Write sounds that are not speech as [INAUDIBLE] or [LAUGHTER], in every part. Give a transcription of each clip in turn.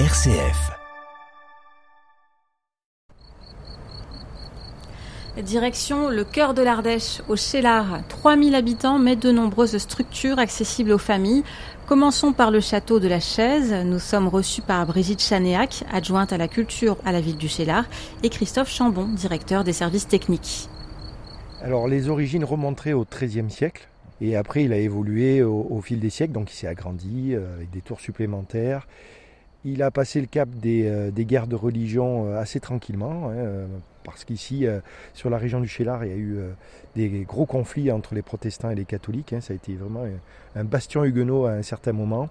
RCF. Direction le cœur de l'Ardèche, au Chélard. 3000 habitants, mais de nombreuses structures accessibles aux familles. Commençons par le château de la Chaise. Nous sommes reçus par Brigitte Chanéac, adjointe à la culture à la ville du Chélard, et Christophe Chambon, directeur des services techniques. Alors les origines remonteraient au XIIIe siècle. Et après, il a évolué au, fil des siècles, donc il s'est agrandi euh, avec des tours supplémentaires. Il a passé le cap des, euh, guerres de religion euh, assez tranquillement, hein, parce qu'ici, sur la région du Chélard, il y a eu des gros conflits entre les protestants et les catholiques. Hein. ça a été vraiment un bastion huguenot à un certain moment.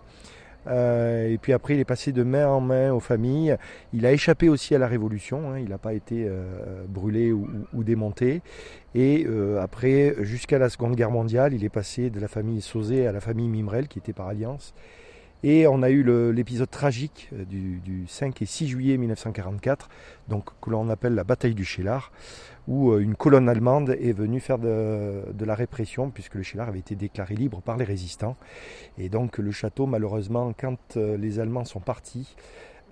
Euh, et puis après, il est passé de main en main aux familles. Il a échappé aussi à la Révolution. Hein. il n'a pas été euh, brûlé ou, démonté. Et euh, après, jusqu'à la Seconde Guerre mondiale, il est passé de la famille Sauzet à la famille Mimrel, qui était par alliance. Et on a eu l'épisode tragique du, 5 et 6 juillet 1944, donc que l'on appelle la bataille du Chélard, où euh, une colonne allemande est venue faire de, la répression, puisque le Chélard avait été déclaré libre par les résistants. Et donc le château, malheureusement, quand euh, les Allemands sont partis,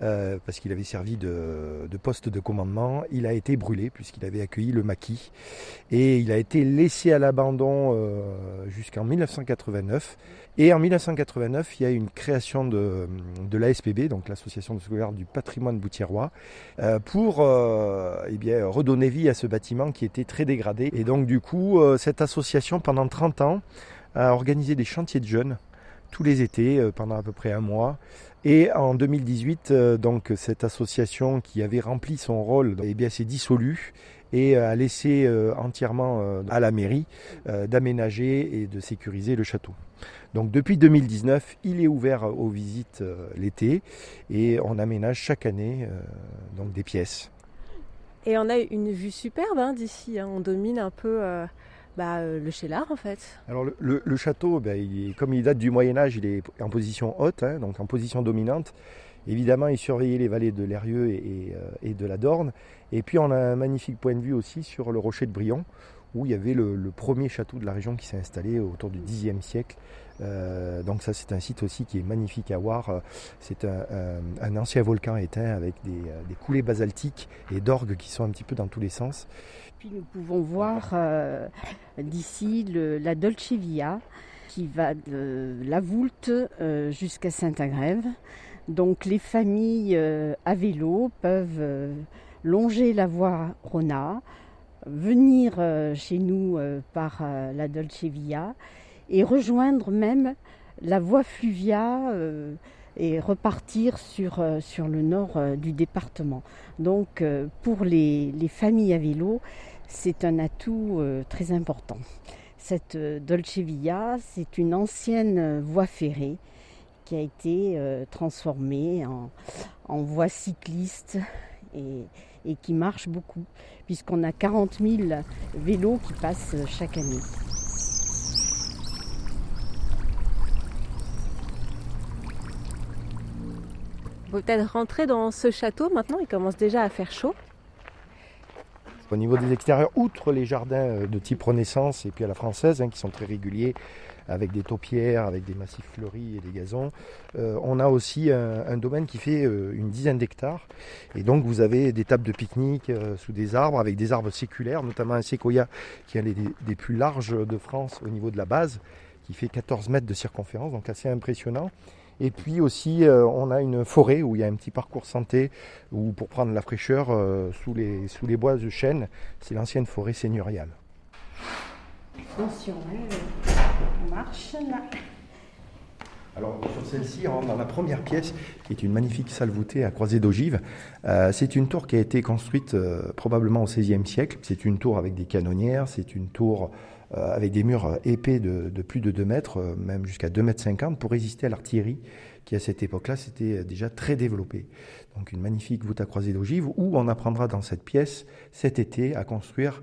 euh, parce qu'il avait servi de, poste de commandement. Il a été brûlé puisqu'il avait accueilli le maquis et il a été laissé à l'abandon jusqu'en 1989. Et en 1989, il y a une création de, l'ASPB, donc l'Association de sauvegarde du patrimoine boutiérois, euh, pour euh, eh redonner vie à ce bâtiment qui était très dégradé. Et donc du coup, euh, cette association, pendant 30 ans, a organisé des chantiers de jeunes tous les étés pendant à peu près un mois. Et en 2018, donc cette association qui avait rempli son rôle, eh s'est dissolue et a laissé entièrement à la mairie d'aménager et de sécuriser le château. Donc depuis 2019, il est ouvert aux visites euh, l'été et on aménage chaque année euh, donc des pièces. Et on a une vue superbe hein, d'ici, hein. on domine un peu euh, bah, le Chélard en fait. Alors le, château, ben, comme il date du Moyen Âge, il est en position haute, hein, donc en position dominante. Évidemment, il surveillait les vallées de l'Erieux et, et, de la Dorne. Et puis on a un magnifique point de vue aussi sur le rocher de Brion, où il y avait le, premier château de la région qui s'est installé autour du Xe siècle. Euh, donc ça c'est un site aussi qui est magnifique à voir. C'est un, ancien volcan éteint avec des, euh, coulées basaltiques et d'orgues qui sont un petit peu dans tous les sens. Puis nous pouvons voir euh, d'ici la Dolce Via qui va de la Voulte jusqu'à Saint-Agrève. Donc les familles à vélo peuvent longer la voie Rona, venir euh, chez nous euh, par euh, la Dolce Via et rejoindre même la voie Fluvia et repartir sur, sur le nord du département. Donc pour les, les, familles à vélo, c'est un atout très important. Cette Dolce Via, c'est une ancienne voie ferrée qui a été transformée en, en voie cycliste et, et qui marche beaucoup, puisqu'on a 40 000 vélos qui passent chaque année. On peut peut-être rentrer dans ce château maintenant, il commence déjà à faire chaud. Au niveau des extérieurs, outre les jardins de type Renaissance et puis à la française, hein, qui sont très réguliers, avec des taupières, avec des massifs fleuris et des gazons. Euh, on a aussi un, domaine qui fait euh, une dizaine d'hectares. Et donc vous avez des tables de pique-nique euh, sous des arbres, avec des arbres séculaires, notamment un séquoia qui est un des, plus larges de France au niveau de la base, qui fait 14 mètres de circonférence, donc assez impressionnant. Et puis aussi, on a une forêt où il y a un petit parcours santé, où pour prendre la fraîcheur sous, les, sous les bois de chêne, c'est l'ancienne forêt seigneuriale. Attention, hein, on marche là. Alors sur celle-ci, on rentre dans la première pièce, qui est une magnifique salle voûtée à croisée d'ogive. Euh, c'est une tour qui a été construite euh, probablement au XVIe siècle. C'est une tour avec des canonnières, c'est une tour euh, avec des murs épais de, plus de 2 mètres, même jusqu'à 2 mètres 50, pour résister à l'artillerie, qui à cette époque-là, c'était déjà très développé. Donc une magnifique voûte à croisée d'ogive, où on apprendra dans cette pièce, cet été, à construire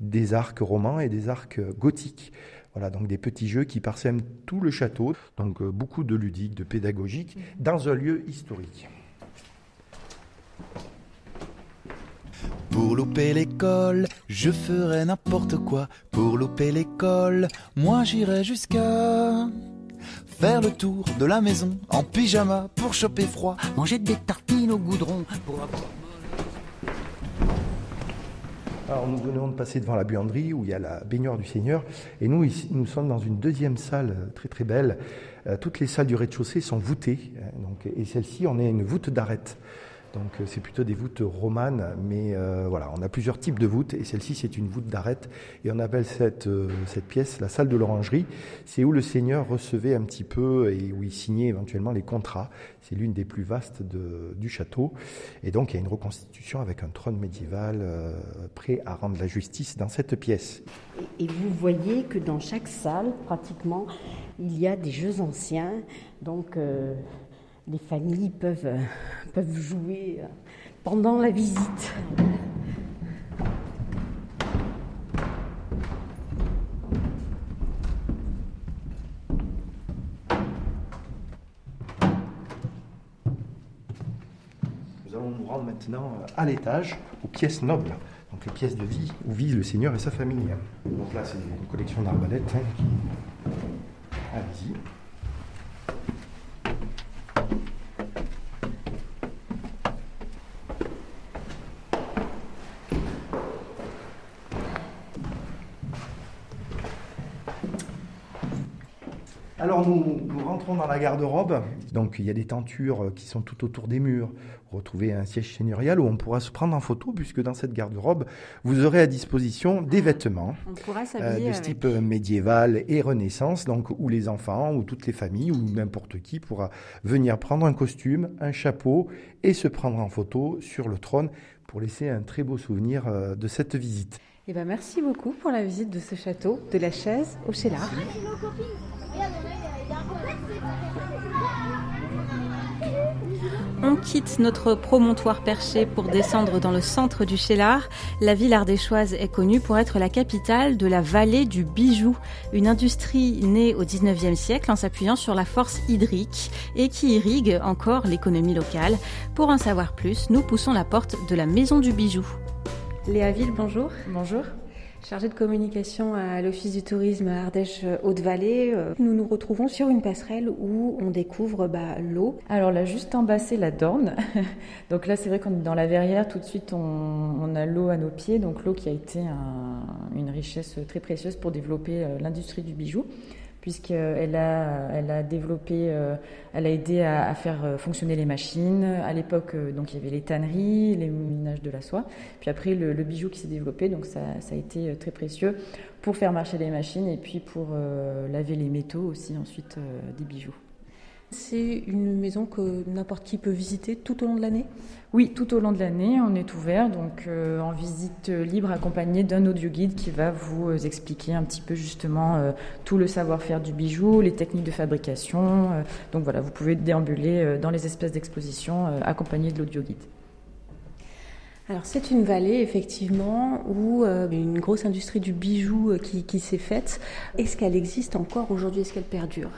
des arcs romans et des arcs gothiques. Voilà, donc des petits jeux qui parsèment tout le château, donc euh, beaucoup de ludique, de pédagogique, dans un lieu historique. Pour louper l'école, je ferai n'importe quoi. Pour louper l'école, moi j'irai jusqu'à faire le tour de la maison en pyjama pour choper froid. Manger des tartines au goudron pour avoir... Alors nous venons de passer devant la buanderie où il y a la baignoire du Seigneur et nous ici, nous sommes dans une deuxième salle euh, très très belle. Euh, toutes les salles du rez-de-chaussée sont voûtées hein, donc, et celle-ci on est une voûte d'arête. Donc euh, c'est plutôt des voûtes romanes, mais euh, voilà, on a plusieurs types de voûtes et celle-ci c'est une voûte d'arête et on appelle cette, euh, cette pièce la salle de l'orangerie. C'est où le Seigneur recevait un petit peu et où il signait éventuellement les contrats. C'est l'une des plus vastes du château et donc il y a une reconstitution avec un trône médiéval prêt à rendre la justice dans cette pièce. Et vous voyez que dans chaque salle, pratiquement, il y a des jeux anciens, donc les familles peuvent, peuvent jouer pendant la visite. Nous allons nous rendre maintenant à l'étage, aux pièces nobles, donc les pièces de vie où vit le Seigneur et sa famille. Donc là, c'est une collection d'arbalètes. Hein, Allez-y. Alors nous, nous, rentrons dans la garde-robe. Donc il y a des tentures qui sont tout autour des murs. Retrouvez un siège seigneurial où on pourra se prendre en photo puisque dans cette garde-robe, vous aurez à disposition des vêtements euh, de ce type médiéval et renaissance, donc où les enfants ou toutes les familles ou n'importe qui pourra venir prendre un costume, un chapeau et se prendre en photo sur le trône pour laisser un très beau souvenir euh, de cette visite. Eh ben, merci beaucoup pour la visite de ce château, de la chaise au Chélard. On quitte notre promontoire perché pour descendre dans le centre du Chélard. La ville ardéchoise est connue pour être la capitale de la vallée du bijou, une industrie née au 19e siècle en s'appuyant sur la force hydrique et qui irrigue encore l'économie locale. Pour en savoir plus, nous poussons la porte de la maison du bijou. Léa Ville, bonjour. Bonjour chargée de communication à l'Office du tourisme Ardèche Haute-Vallée. Euh, nous nous retrouvons sur une passerelle où on découvre bah, l'eau. Alors là, juste en bas, c'est la Dorne. [LAUGHS] donc là, c'est vrai qu'on est dans la verrière. Tout de suite, on, a l'eau à nos pieds. Donc l'eau qui a été un, une richesse très précieuse pour développer euh, l'industrie du bijou puisqu'elle a, elle a développé, euh, elle a aidé à, faire euh, fonctionner les machines. À l'époque, euh, donc il y avait les tanneries, les minages de la soie. Puis après, le, bijou qui s'est développé, donc ça, ça, a été très précieux pour faire marcher les machines et puis pour euh, laver les métaux aussi ensuite euh, des bijoux. C'est une maison que n'importe qui peut visiter tout au long de l'année? Oui, tout au long de l'année, on est ouvert, donc euh, en visite libre accompagné d'un audio guide qui va vous euh, expliquer un petit peu justement euh, tout le savoir-faire du bijou, les techniques de fabrication. Euh, donc voilà, vous pouvez déambuler dans les espèces d'exposition accompagné de l'audio guide. Alors c'est une vallée effectivement où euh, une grosse industrie du bijou euh, qui, qui s'est faite. Est-ce qu'elle existe encore aujourd'hui? Est-ce qu'elle perdure?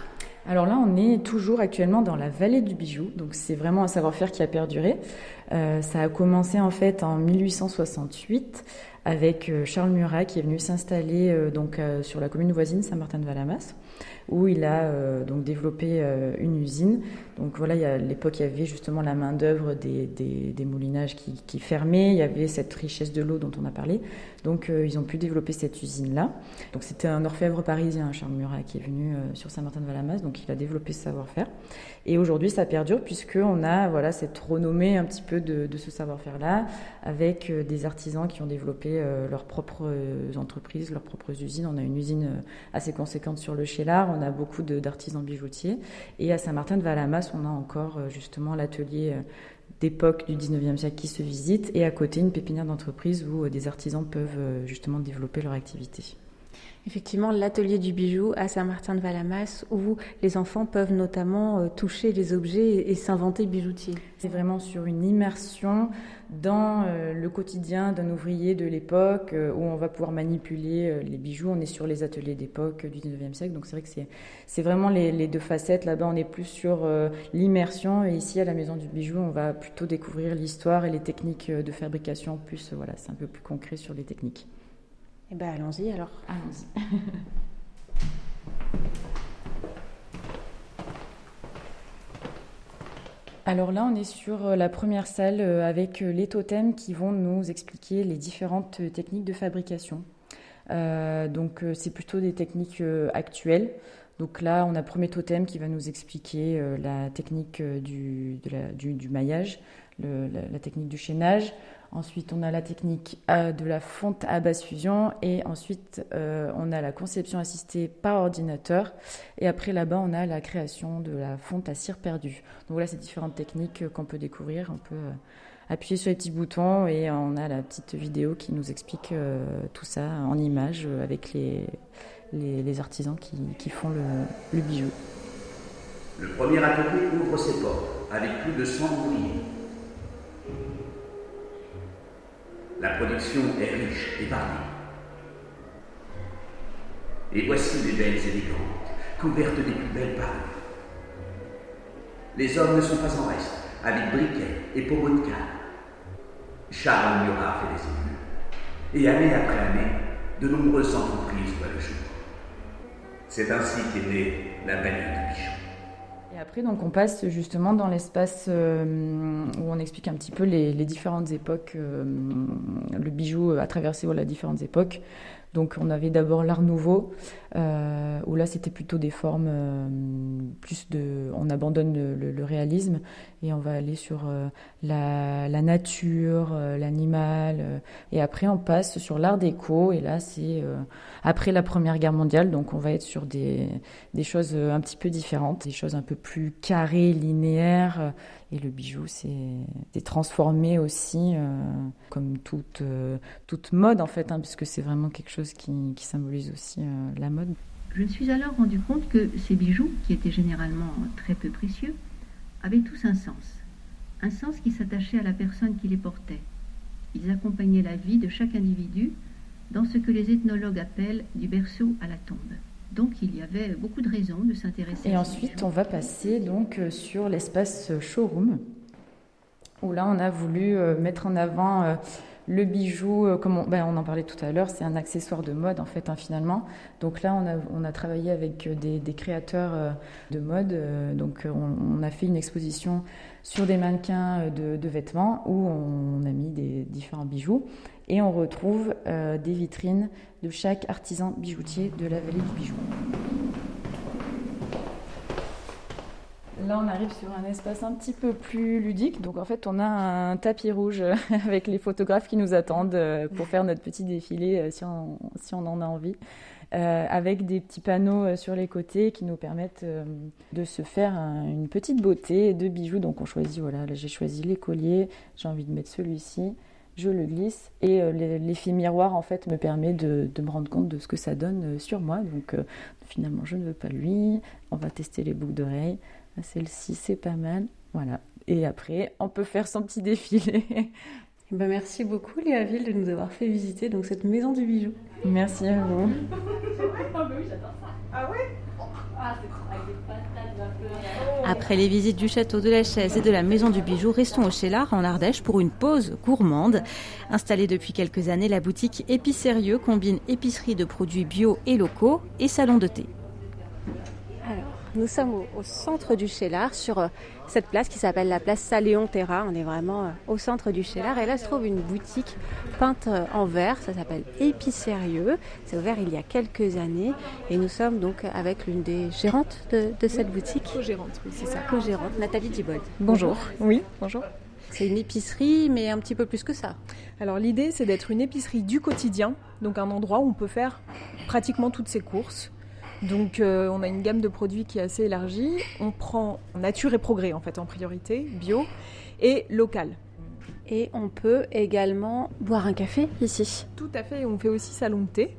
Alors là, on est toujours actuellement dans la vallée du bijou, donc c'est vraiment un savoir-faire qui a perduré. Euh, ça a commencé en fait en 1868 avec euh, Charles Murat qui est venu s'installer euh, donc sur la commune voisine Saint-Martin-de-Valamas où il a donc développé une usine. Donc voilà, à l'époque, il y avait justement la main d'œuvre des, moulinages qui, qui, fermaient. Il y avait cette richesse de l'eau dont on a parlé. Donc ils ont pu développer cette usine-là. Donc c'était un orfèvre parisien, Charles Murat, qui est venu sur Saint-Martin-de-Valamas. Donc il a développé ce savoir-faire. Et aujourd'hui, ça perdure puisqu'on a voilà cette renommée un petit peu de, ce savoir-faire-là, avec euh, des artisans qui ont développé leurs propres entreprises, leurs propres usines. On a une usine assez conséquente sur le Chélar. On a beaucoup d'artisans bijoutiers. Et à Saint-Martin-de-Valamas, on a encore euh, justement l'atelier euh, d'époque du 19e siècle qui se visite et à côté une pépinière d'entreprise où euh, des artisans peuvent justement développer leur activité. Effectivement, l'atelier du bijou à Saint-Martin-de-Valamas où les enfants peuvent notamment toucher les objets et s'inventer bijoutier. C'est vraiment sur une immersion dans le quotidien d'un ouvrier de l'époque où on va pouvoir manipuler les bijoux. On est sur les ateliers d'époque du 19e siècle, donc c'est vrai que c'est, vraiment les, les, deux facettes. Là-bas, on est plus sur l'immersion et ici, à la Maison du Bijou, on va plutôt découvrir l'histoire et les techniques de fabrication. Plus, voilà, c'est un peu plus concret sur les techniques. Eh ben, allons-y alors. [LAUGHS] Alors là, on est sur euh, la première salle euh, avec euh, les totems qui vont nous expliquer les différentes techniques de fabrication. Donc c'est plutôt des techniques actuelles. Donc là, on a le premier totem qui va nous expliquer la technique du, maillage, la, technique du chaînage. Ensuite, on a la technique de la fonte à basse fusion et ensuite, euh, on a la conception assistée par ordinateur. Et après, là-bas, on a la création de la fonte à cire perdue. Donc voilà, ces différentes techniques qu'on peut découvrir. On peut euh, appuyer sur les petits boutons et on a la petite vidéo qui nous explique euh, tout ça en images avec les, les, artisans qui, font le, le bijou. Le premier atelier ouvre ses portes avec plus de 100 ouvriers. La production est riche et variée. Et voici les belles élégantes, couvertes des plus belles parures. Les hommes ne sont pas en reste, avec briquets et pommeaux de canne. Charles Murat fait des émules. Et année après année, de nombreuses entreprises voient le jour. C'est ainsi qu'est née la bijou après, donc, on passe justement dans l'espace euh, où on explique un petit peu les, différentes époques, euh, le bijou a traversé voilà, différentes époques. Donc on avait d'abord l'art nouveau, euh, où là c'était plutôt des formes euh, plus de... On abandonne le, réalisme et on va aller sur euh, la, nature, l'animal. et après on passe sur l'art déco et là c'est après la Première Guerre mondiale, donc on va être sur des, des choses un petit peu différentes, des choses un peu plus carrées, linéaires. Et le bijou c'est transformé aussi, comme toute, toute mode en fait, hein, puisque c'est vraiment quelque chose qui, symbolise aussi euh, la mode. Je me suis alors rendu compte que ces bijoux, qui étaient généralement très peu précieux, avaient tous un sens. Un sens qui s'attachait à la personne qui les portait. Ils accompagnaient la vie de chaque individu dans ce que les ethnologues appellent du berceau à la tombe. Donc il y avait beaucoup de raisons de s'intéresser. Et ensuite, on va passer donc euh, sur l'espace showroom, où là, on a voulu euh, mettre en avant le bijou, euh, comme ben, on, en parlait tout à l'heure, c'est un accessoire de mode en fait hein, finalement. Donc là, on a, travaillé avec euh, des, créateurs euh, de mode. donc on, a fait une exposition sur des mannequins de, vêtements où on, a mis des différents bijoux et on retrouve des vitrines de chaque artisan bijoutier de la vallée du bijou. Là, on arrive sur un espace un petit peu plus ludique. Donc, en fait, on a un tapis rouge [LAUGHS] avec les photographes qui nous attendent euh, pour faire notre petit défilé euh, si on, en a envie. Euh, avec des petits panneaux sur les côtés qui nous permettent de se faire une petite beauté de bijoux. Donc, on choisit, voilà, j'ai choisi les colliers, j'ai envie de mettre celui-ci je le glisse et l'effet miroir en fait me permet de, de, me rendre compte de ce que ça donne sur moi. Donc finalement je ne veux pas lui, on va tester les boucles d'oreilles. Ah, celle-ci, c'est pas mal. Voilà. Et après, on peut faire son petit défilé. Eh ben, merci beaucoup Léa Ville de nous avoir fait visiter donc cette maison du bijou. Merci à vous. [LAUGHS] Après les visites du château de la Chaise et de la maison du bijou, restons au Chélard en Ardèche pour une pause gourmande. Installée depuis quelques années, la boutique Épicérieux combine épicerie de produits bio et locaux et salon de thé. Nous sommes au, centre du Chélard, sur euh, cette place qui s'appelle la place Saléon Terra. On est vraiment euh, au centre du Chélard. Et là se trouve une boutique peinte euh, en verre. Ça s'appelle Épicérieux. C'est ouvert il y a quelques années. Et nous sommes donc avec l'une des gérantes de, cette boutique. Co-gérante, oui, c'est ça. Co-gérante, Nathalie Dibold. Bonjour. Oui, bonjour. C'est une épicerie, mais un petit peu plus que ça. Alors l'idée, c'est d'être une épicerie du quotidien, donc un endroit où on peut faire pratiquement toutes ses courses donc euh, on a une gamme de produits qui est assez élargie. On prend nature et progrès en fait en priorité, bio et local. Et on peut également boire un café ici. Tout à fait, on fait aussi salon de thé.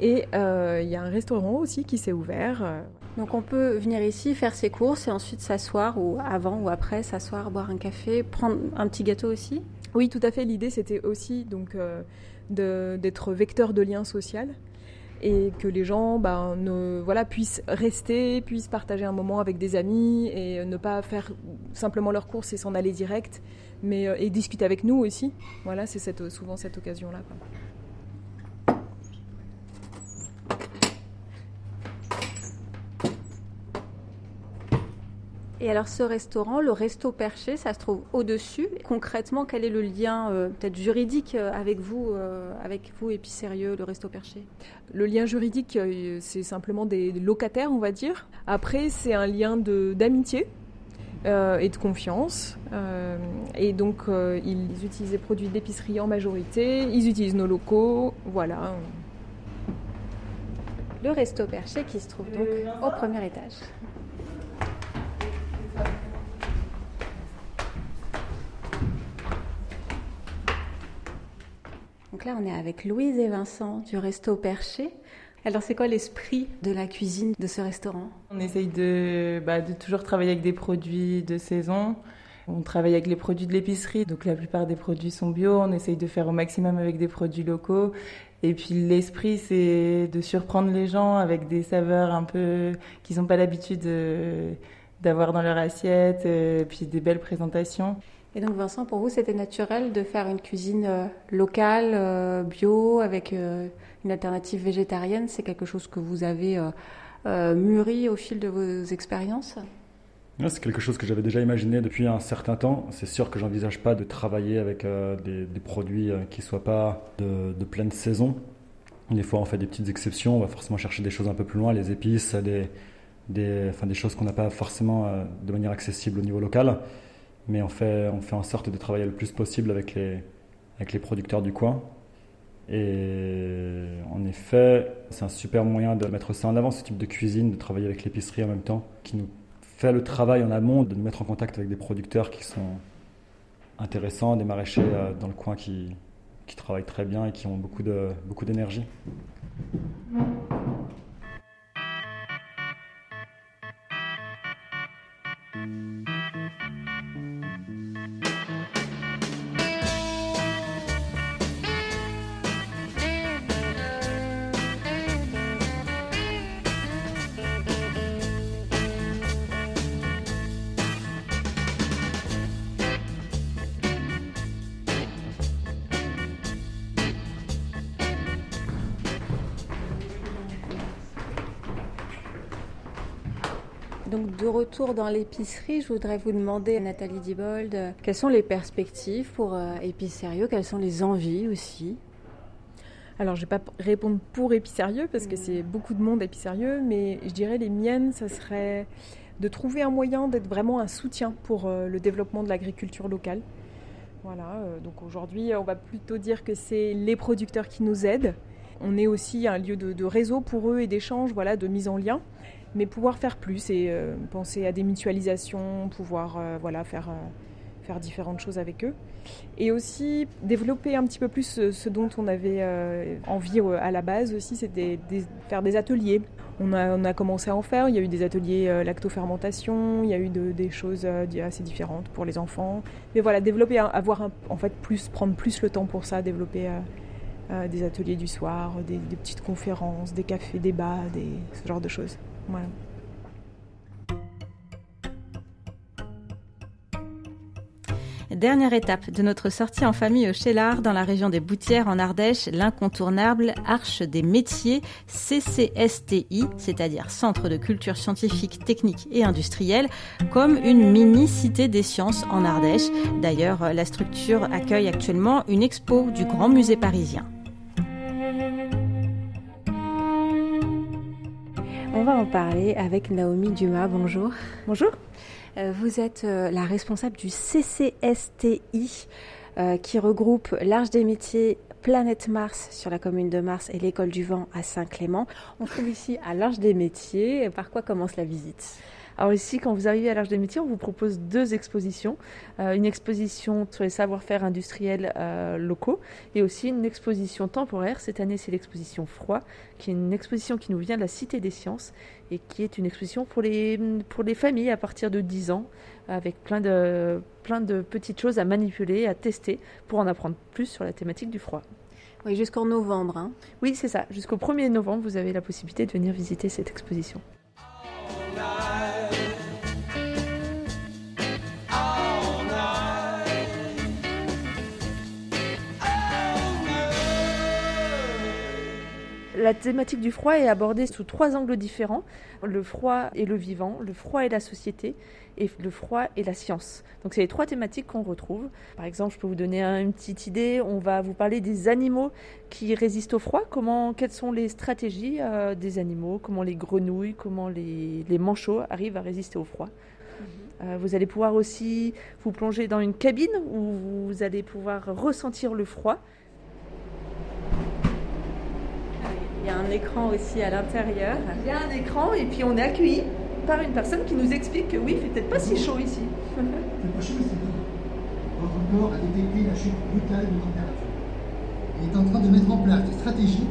Et euh, il y a un restaurant aussi qui s'est ouvert. Donc on peut venir ici faire ses courses et ensuite s'asseoir ou avant ou après s'asseoir, boire un café, prendre un petit gâteau aussi. Oui, tout à fait. L'idée c'était aussi donc euh, d'être vecteur de lien social et que les gens ben, ne, voilà, puissent rester, puissent partager un moment avec des amis et ne pas faire simplement leurs courses et s'en aller direct, mais euh, et discuter avec nous aussi. Voilà, c'est cette, souvent cette occasion-là. Et alors ce restaurant, le Resto Perché, ça se trouve au-dessus. Concrètement, quel est le lien euh, peut-être juridique euh, avec vous, euh, avec vous sérieux, le Resto Perché? Le lien juridique, c'est simplement des locataires, on va dire. Après, c'est un lien d'amitié. et de confiance. et donc, ils utilisent des produits d'épicerie en majorité, ils utilisent nos locaux, voilà. Le resto perché qui se trouve donc au premier étage. Donc là, on est avec Louise et Vincent du Resto Perché. Alors, c'est quoi l'esprit de la cuisine de ce restaurant? On essaye de, bah, de, toujours travailler avec des produits de saison. On travaille avec les produits de l'épicerie, donc la plupart des produits sont bio. On essaye de faire au maximum avec des produits locaux. Et puis l'esprit, c'est de surprendre les gens avec des saveurs un peu qu'ils n'ont pas l'habitude euh, d'avoir dans leur assiette, et euh, puis des belles présentations. Et donc Vincent, pour vous, c'était naturel de faire une cuisine euh, locale, euh, bio, avec euh, une alternative végétarienne? C'est quelque chose que vous avez mûri au fil de vos expériences? C'est quelque chose que j'avais déjà imaginé depuis un certain temps. C'est sûr que j'envisage pas de travailler avec des, produits qui ne soient pas de, pleine saison. Des fois, on fait des petites exceptions. On va forcément chercher des choses un peu plus loin, les épices, des, choses qu'on n'a pas forcément de manière accessible au niveau local mais on fait, on fait en sorte de travailler le plus possible avec les, avec les producteurs du coin. Et en effet, c'est un super moyen de mettre ça en avant, ce type de cuisine, de travailler avec l'épicerie en même temps, qui nous fait le travail en amont de nous mettre en contact avec des producteurs qui sont intéressants, des maraîchers euh, dans le coin qui, qui travaillent très bien et qui ont beaucoup d'énergie. Beaucoup Donc de retour dans l'épicerie, je voudrais vous demander, Nathalie Dibold, quelles sont les perspectives pour euh, Épicérieux? Quelles sont les envies aussi? Alors, je ne vais pas répondre pour Épicérieux parce que c'est beaucoup de monde Épicérieux, mais je dirais les miennes, ça serait de trouver un moyen d'être vraiment un soutien pour euh, le développement de l'agriculture locale. Voilà, euh, donc aujourd'hui, on va plutôt dire que c'est les producteurs qui nous aident. On est aussi un lieu de, réseau pour eux et d'échange, voilà, de mise en lien mais pouvoir faire plus et euh, penser à des mutualisations, pouvoir euh, voilà, faire, euh, faire différentes choses avec eux. Et aussi développer un petit peu plus ce, dont on avait envie à la base aussi, de faire des ateliers. On a, on a, commencé à en faire, il y a eu des ateliers lactofermentation, il y a eu des choses assez différentes pour les enfants. Mais voilà, développer, avoir en fait plus, prendre plus le temps pour ça, développer des ateliers du soir, des, des, petites conférences, des cafés, débats, des, ce genre de choses. Dernière étape de notre sortie en famille au Chélard, dans la région des Boutières en Ardèche, l'incontournable Arche des métiers CCSTI, c'est-à-dire Centre de culture scientifique, technique et industrielle, comme une mini-cité des sciences en Ardèche. D'ailleurs, la structure accueille actuellement une expo du Grand Musée parisien. Va en parler avec Naomi Dumas. Bonjour. Bonjour. Euh, vous êtes euh, la responsable du CCSTI euh, qui regroupe l'Arche des métiers Planète Mars sur la commune de Mars et l'école du vent à Saint-Clément. On trouve ici à l'Arche des métiers. Par quoi commence la visite? Alors ici, quand vous arrivez à l'Arche des métiers, on vous propose deux expositions. Euh, une exposition sur les savoir-faire industriels euh, locaux et aussi une exposition temporaire. Cette année, c'est l'exposition Froid, qui est une exposition qui nous vient de la Cité des Sciences et qui est une exposition pour les, pour les familles à partir de 10 ans, avec plein de, plein de petites choses à manipuler, à tester pour en apprendre plus sur la thématique du froid. Oui, jusqu'en novembre. Hein. Oui, c'est ça. Jusqu'au 1er novembre, vous avez la possibilité de venir visiter cette exposition. La thématique du froid est abordée sous trois angles différents. Le froid et le vivant, le froid et la société, et le froid et la science. Donc c'est les trois thématiques qu'on retrouve. Par exemple, je peux vous donner une petite idée. On va vous parler des animaux qui résistent au froid. Comment, quelles sont les stratégies euh, des animaux? Comment les grenouilles, comment les, les, manchots arrivent à résister au froid? Mhm. euh, Vous allez pouvoir aussi vous plonger dans une cabine où vous allez pouvoir ressentir le froid. Il y a un écran aussi à l'intérieur. Il y a un écran et puis on est accueilli par une personne qui nous explique que oui, il fait peut-être pas si chaud ici. [LAUGHS] c'est pas chaud, c'est bien. Votre corps a détecté la chute brutale de température. Il est en train de mettre en place des stratégies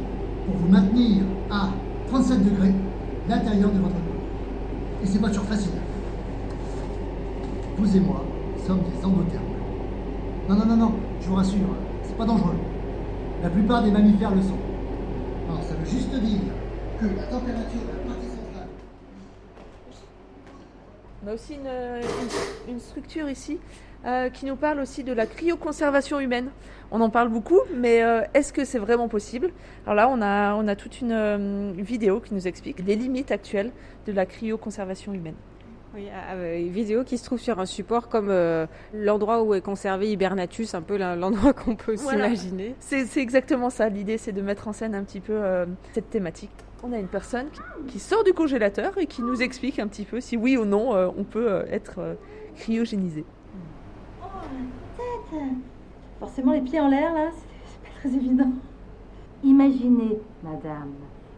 pour vous maintenir à 37 degrés l'intérieur de votre corps. Et c'est pas toujours facile. Vous et moi sommes des endothermes. Non, non, non, non, je vous rassure, c'est pas dangereux. La plupart des mammifères le sont. Ça juste dire que la température de la. On a aussi une, une, structure ici euh, qui nous parle aussi de la cryoconservation humaine. On en parle beaucoup, mais euh, est-ce que c'est vraiment possible? Alors là, on a, on a toute une euh, vidéo qui nous explique les limites actuelles de la cryoconservation humaine. Oui, une vidéo qui se trouve sur un support comme l'endroit où est conservé Hibernatus, un peu [LAUGHS] l'endroit qu'on peut s'imaginer. C'est exactement ça. L'idée, c'est de mettre en scène un petit peu cette thématique. On a une personne qui, sort du congélateur et qui nous explique un petit peu si oui ou non on peut être cryogénisé. Oh, la tête Forcément, les pieds en l'air, là, c'est pas très évident. Imaginez, madame,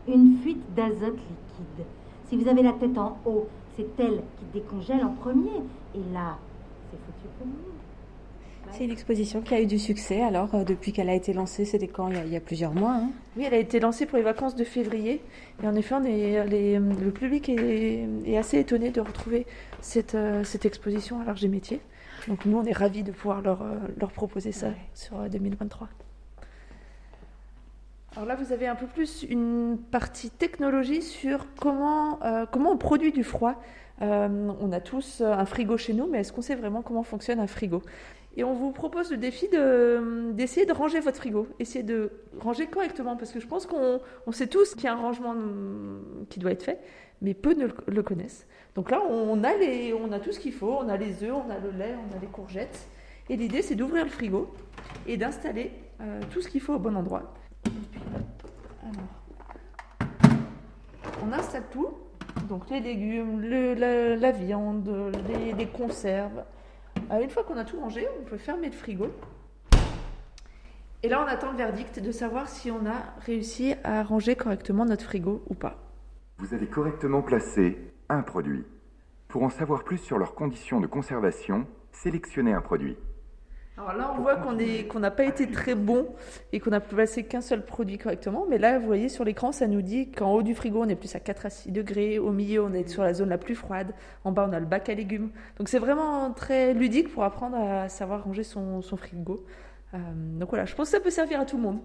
une fuite d'azote liquide. Si vous avez la tête en haut, c'est elle qui décongèle en premier. Et là, c'est foutu pour nous. C'est une exposition qui a eu du succès. Alors, euh, depuis qu'elle a été lancée, c'était quand? Il y, a, plusieurs mois. Hein oui, elle a été lancée pour les vacances de février. Et en effet, on est, le public est, assez étonné de retrouver cette, euh, cette exposition à l'Arche des métiers. Donc, nous, on est ravis de pouvoir leur, euh, leur proposer ça sur 2023. Alors là, vous avez un peu plus une partie technologie sur comment, comment on produit du froid. on a tous un frigo chez nous, mais est-ce qu'on sait vraiment comment fonctionne un frigo? Et on vous propose le défi d'essayer de, ranger votre frigo, essayer de ranger correctement, parce que je pense qu'on sait tous qu'il y a un rangement qui doit être fait, mais peu ne le, connaissent. Donc là, on a, les, on a tout ce qu'il faut, on a les œufs, on a le lait, on a les courgettes. Et l'idée, c'est d'ouvrir le frigo et d'installer euh, tout ce qu'il faut au bon endroit. On installe tout, donc les légumes, la, viande, les conserves, euh, une fois qu'on a tout rangé, on peut fermer le frigo. Et là, on attend le verdict de savoir si on a réussi à ranger correctement notre frigo ou pas. Vous avez correctement placé un produit. Pour en savoir plus sur leurs conditions de conservation, sélectionnez un produit. Alors là, on voit qu'on n'a pas été très bon et qu'on n'a placé qu'un seul produit correctement. Mais là, vous voyez sur l'écran, ça nous dit qu'en haut du frigo, on est plus à 4 à 6 degrés. Au milieu, on est sur la zone la plus froide. En bas, on a le bac à légumes. Donc c'est vraiment très ludique pour apprendre à savoir ranger son, frigo. Euh, donc voilà, je pense que ça peut servir à tout le monde.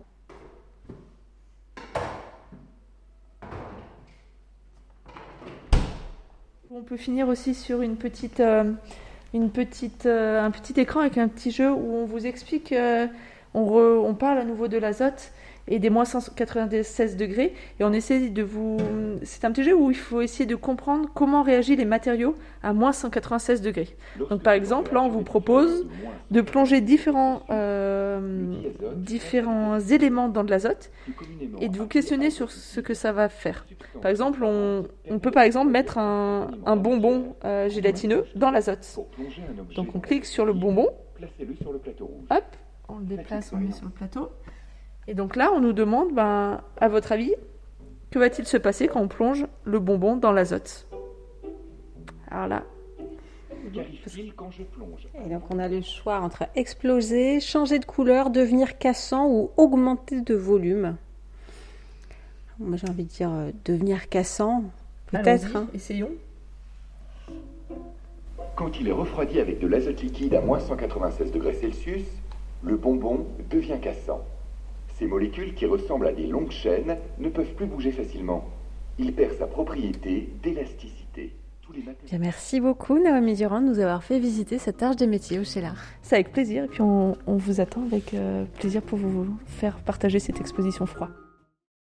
On peut finir aussi sur une petite... Euh, une petite, euh, un petit écran avec un petit jeu où on vous explique, euh, on, on, parle à nouveau de l'azote et des moins 196 degrés et on essaie de vous... C'est un petit jeu où il faut essayer de comprendre comment réagissent les matériaux à moins 196 degrés. Donc par exemple, là on vous propose de plonger différents, euh, différents éléments dans de l'azote et de vous questionner sur ce que ça va faire. Par exemple, on, on peut par exemple mettre un, un bonbon euh, gélatineux dans l'azote. Donc on clique sur le bonbon, hop, on le déplace, on le met sur le plateau. Et donc là, on nous demande, ben, à votre avis, que va-t-il se passer quand on plonge le bonbon dans l'azote? Alors là. Et donc on a le choix entre exploser, changer de couleur, devenir cassant ou augmenter de volume. Moi j'ai envie de dire euh, devenir cassant, peut-être. Hein. Essayons. Quand il est refroidi avec de l'azote liquide à moins 196 degrés Celsius, le bonbon devient cassant. Ces molécules, qui ressemblent à des longues chaînes, ne peuvent plus bouger facilement. Il perd sa propriété d'élasticité. merci beaucoup Naomi Durand de nous avoir fait visiter cette arche des métiers au Chélar. C'est avec plaisir et puis on, vous attend avec euh, plaisir pour vous faire partager cette exposition froid.